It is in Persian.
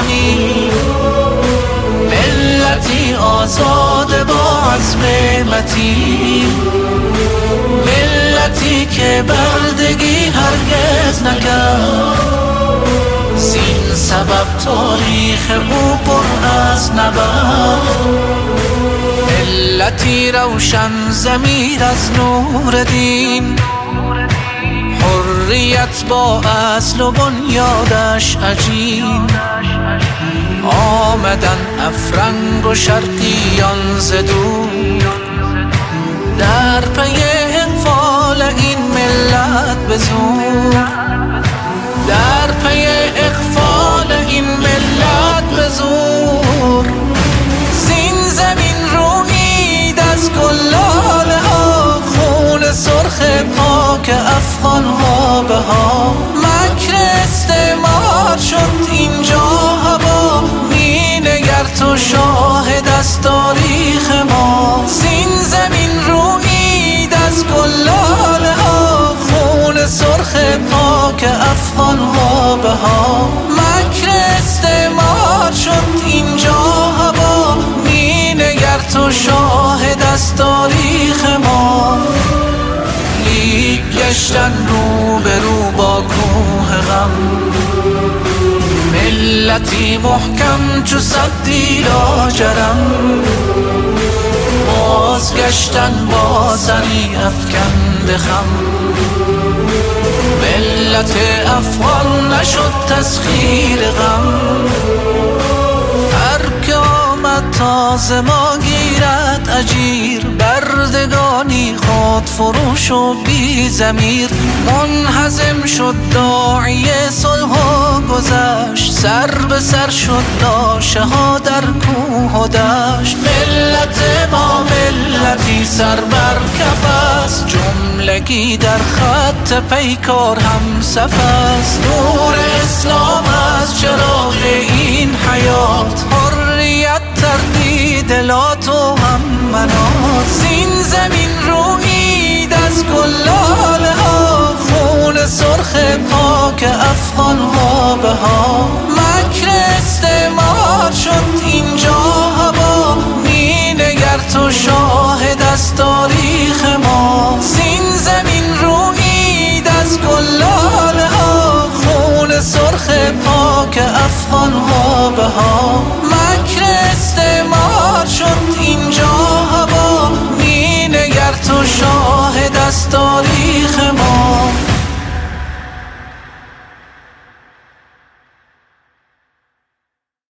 زمین ملتی آزاد با عزم متین ملتی که بردگی هرگز نکرد. زین سبب تاریخ او پر از نبرد. ملتی روشن زمیر از نور دین. حریت با اصل و بنیادش عجین. آمدن افرنگ و شرقیان زدون در پی اقفال این ملت بزور در پی اقفال این ملت بزور زین زمین روید از گلال ها خون سرخ پاک افغان ها به ها. مکر استعمار شد پاک افغان ها به ها مکر استعمار شد اینجا هوا. می نگر تو شاهد از تاریخ ما. لیک گشتن رو به رو با کوه غم. ملتی محکم چو صدی لاجرم. بازگشتن با سری افکند خم. ملت افغان نشد تسخیر غم. هر که آمد تازه ما گیرد اجیر. بردگانی خود فروش و بی زمیر منحزم شد داعی صلح و گذشت. سر به سر شد لاشه ها در کوه و دشت. ملت ما ملتی سر بر کف است. جملگی در خط پیکار هم است. نور اسلام از چراغ این حیات. حریت تردید لات و هم منات. زین زمین روید از گلال ها. خون سرخ پاک افغان ها به ها. خاک که افغان ها به ها مکر استعمار شد اینجا هوا. می نگر تو شاه دستاری.